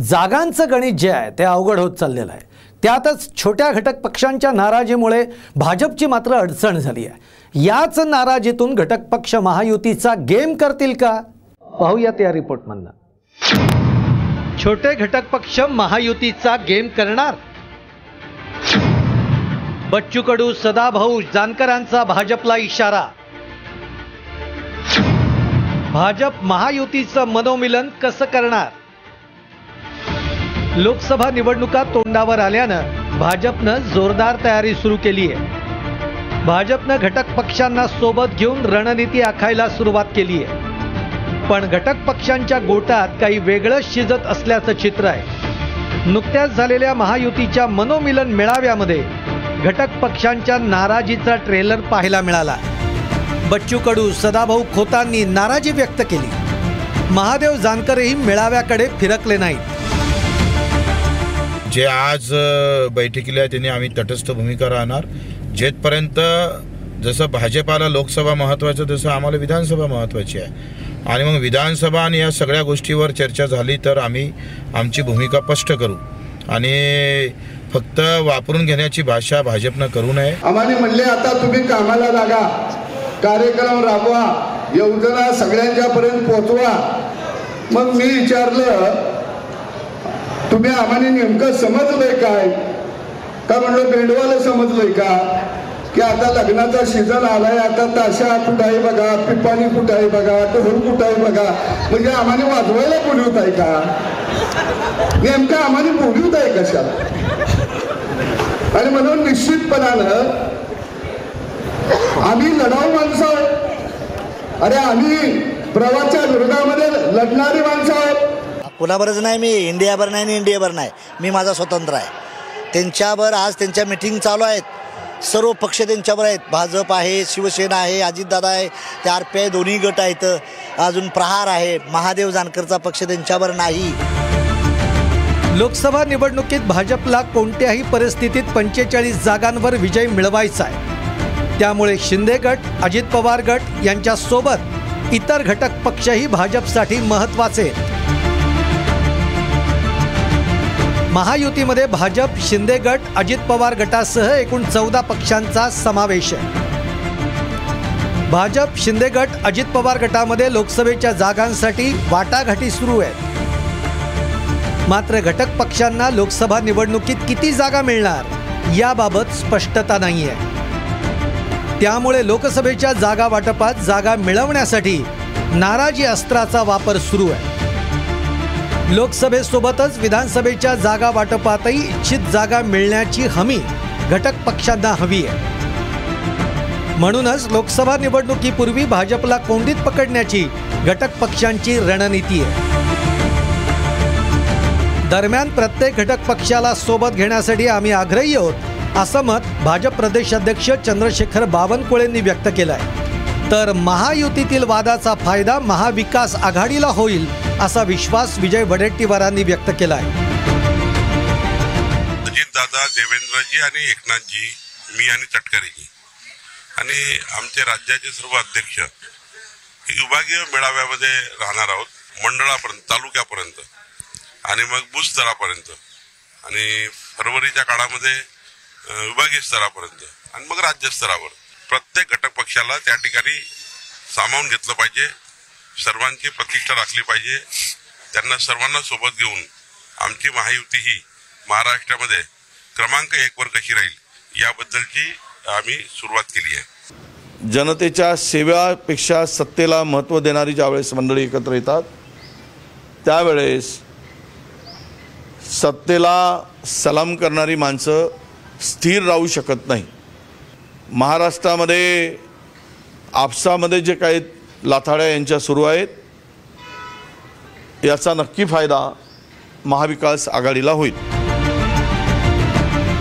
जागांचं गणित जे आहे ते अवघड होत चाललेलं आहे. त्यातच छोट्या घटक पक्षांच्या नाराजीमुळे भाजपची मात्र अडचण झाली आहे. याच नाराजीतून घटक पक्ष महायुतीचा गेम करतील का? पाहूयात या रिपोर्टमधनं. छोटे घटक पक्ष महायुतीचा गेम करणार? बच्चू कडू सदाभाऊ जानकरांचा भाजपला इशारा. भाजप महायुतीचं मनोमिलन कसं करणार? लोकसभा निवडणुका तोंडावर आल्यानं भाजपनं जोरदार तयारी सुरू केली आहे भाजपनं घटक पक्षांना सोबत घेऊन रणनीती आखायला सुरुवात केली आहे पण घटक पक्षांच्या गोटात काही वेगळंच शिजत असल्याचं चित्र आहे. नुकत्याच झालेल्या महायुतीच्या मनोमिलन मेळाव्यामध्ये घटक पक्षांच्या नाराजीचा ट्रेलर पाहायला मिळाला. बच्चू कडू सदाभाऊ खोतांनी नाराजी व्यक्त केली. महादेव जानकरही मेळाव्याकडे फिरकले नाहीत. जे आज बैठकीला त्यांनी आम्ही तटस्थ भूमिका राहणार. जेथपर्यंत जसं भाजपाला लोकसभा महत्त्वाचं तसं आम्हाला विधानसभा महत्त्वाची आहे. आणि मग विधानसभा आणि या सगळ्या गोष्टीवर चर्चा झाली तर आम्ही आमची भूमिका स्पष्ट करू. आणि फक्त वापरून घेण्याची भाषा भाजपनं करू नये. आम्हाला म्हणले आता तुम्ही कामाला लागा. कार्यक्रम राबवा. योजना सगळ्यांच्या पर्यंत पोहोचवा. मग मी विचारलं तुम्ही आम्हाला नेमकं समजलंय काय? का म्हणलं बेंडवाला समजलंय का? की आता लग्नाचा सीझन आलाय आता ताशा कुठं आहे बघा पिपाणी कुठं आहे बघा टोहर कुठं आहे बघा म्हणजे आम्हाला वाजवायला बोलवत आहे का? नेमकं आम्हाला बोलवत आहे कशा? आणि म्हणून निश्चितपणानं आम्ही लढाऊ माणसं आहोत. अरे आम्ही प्रवाच्या विरोधामध्ये लढणारी माणसं आहोत. कुणाबरच नाही मी इंडियाभर नाही आणि इंडियाभर नाही. मी माझा स्वतंत्र आहे. त्यांच्यावर आज त्यांच्या मिटिंग चालू आहेत. सर्व पक्ष त्यांच्यावर आहेत. भाजप आहे शिवसेना आहे अजितदादा आहे ते आर पी आय दोन्ही गट आहेत. अजून प्रहार आहे. महादेव जानकरचा पक्ष त्यांच्यावर नाही. लोकसभा निवडणुकीत भाजपला कोणत्याही परिस्थितीत पंचेचाळीस जागांवर विजय मिळवायचा आहे. त्यामुळे शिंदे गट अजित पवार गट यांच्यासोबत इतर घटक पक्षही भाजपसाठी महत्त्वाचे आहेत. महायुतीमध्ये भाजप शिंदे गट अजित पवार गटासह एकूण चौदा पक्षांचा समावेश आहे. भाजप शिंदे गट अजित पवार गटामध्ये लोकसभेच्या जागांसाठी वाटाघाटी सुरू आहे मात्र घटक पक्षांना लोकसभा निवडणुकीत किती जागा मिळणार याबाबत स्पष्टता नाही आहे त्यामुळे लोकसभेच्या जागा वाटपात जागा मिळवण्यासाठी नाराजी अस्त्राचा वापर सुरू आहे. लोकसभेसोबतच विधानसभेच्या जागा वाटपातही इच्छित जागा मिळण्याची हमी घटक पक्षांना हवी आहे. म्हणूनच लोकसभा निवडणुकीपूर्वी भाजपला कोंडीत पकडण्याची घटक पक्षांची रणनीती आहे. दरम्यान प्रत्येक घटक पक्षाला सोबत घेण्यासाठी आम्ही आग्रही आहोत असं मत भाजप प्रदेशाध्यक्ष चंद्रशेखर बावनकुळेंनी व्यक्त केलं आहे तर महायुतीतील वादाचा फायदा महाविकास आघाडीला होईल असा विश्वास विजय वडेट्टीवारांनी व्यक्त केला आहे अजितदादा देवेंद्रजी आणि एकनाथजी मी आणि तटकरेजी. आणि आमचे राज्याचे सर्व अध्यक्ष विभागीय मेळाव्यामध्ये राहणार आहोत मंडळापर्यंत तालुक्यापर्यंत आणि मग बूथ स्तरापर्यंत. आणि फरवरीच्या काळामध्ये विभागीय स्तरापर्यंत आणि मग राज्यस्तरावर प्रत्येक घटक पक्षाला त्या ठिकाणी सामावून घेतलं पाहिजे. सर्वांची प्रतिष्ठा राखली पाहिजे. त्यांना सर्वांना सोबत घेऊन आमची महायुती ही महाराष्ट्रामध्ये क्रमांक एक वर कशी राहील याबद्दलची आम्ही सुरुवात केली आहे. जनतेच्या सेवेपेक्षा सत्तेला महत्त्व देणारी ज्यावेळेस मंडळी एकत्र येतात त्यावेळेस सत्तेला सलाम करणारी माणसं स्थिर राहू शकत नाही. महाराष्ट्रामध्ये आपसामध्ये जे काही लाथाड्या यांच्या सुरू आहेत. याचा नक्की फायदा महाविकास आघाडीला होईल.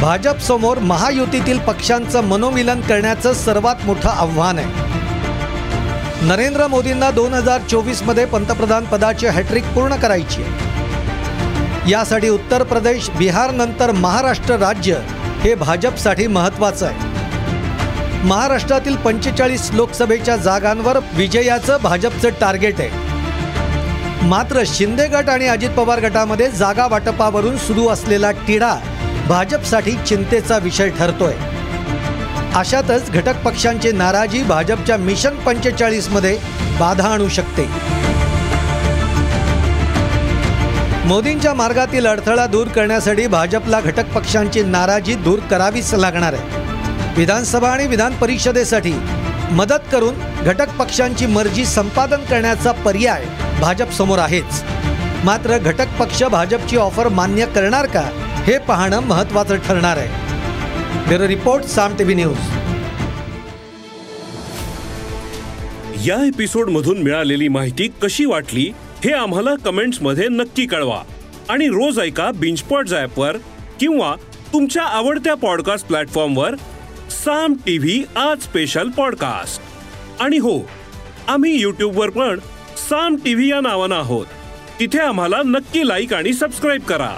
भाजपसमोर महायुतीतील पक्षांचं मनोमिलन करण्याचं सर्वात मोठं आव्हान आहे. नरेंद्र मोदींना दोन हजार चोवीसमध्ये पंतप्रधान पदाची हॅट्रिक पूर्ण करायची आहे. यासाठी उत्तर प्रदेश बिहारनंतर महाराष्ट्र राज्य हे भाजपसाठी महत्त्वाचं आहे. महाराष्ट्रातील पंचेचाळीस लोकसभेच्या जागांवर विजयाचं भाजपचं टार्गेट आहे. मात्र शिंदे गट आणि अजित पवार गटामध्ये जागा वाटपावरून सुरू असलेला तिढा भाजपसाठी चिंतेचा विषय ठरतोय. अशातच घटक पक्षांची नाराजी भाजपच्या मिशन पंचेचाळीसमध्ये बाधा आणू शकते. मोदींच्या मार्गातील अडथळा दूर करण्यासाठी भाजपला घटक पक्षांची नाराजी दूर करावीच लागणार आहे. विधानसभा आणि विधान परिषदेसाठी मदत करून घटक पक्षांची मर्जी संपादन करण्याचा पर्याय भाजपसमोर आहेच. मात्र घटक पक्ष भाजपची ऑफर मान्य करणार का हे पाहणं महत्त्वाचं ठरणार आहे. Bureau report Saam TV news. या एपिसोड मधून मिळालेली माहिती कशी वाटली हे आम्हाला कमेंट्समध्ये नक्की कळवा. आणि रोज ऐका बिंचपॉट वर किंवा तुमच्या आवडत्या पॉडकास्ट प्लॅटफॉर्मवर साम टीव्ही आज स्पेशल पॉडकास्ट आणि हो आम्ही यूट्यूबवर पण साम टीव्ही या नावानं आहोत. तिथे आम्हाला नक्की लाईक आणि सबस्क्राईब करा.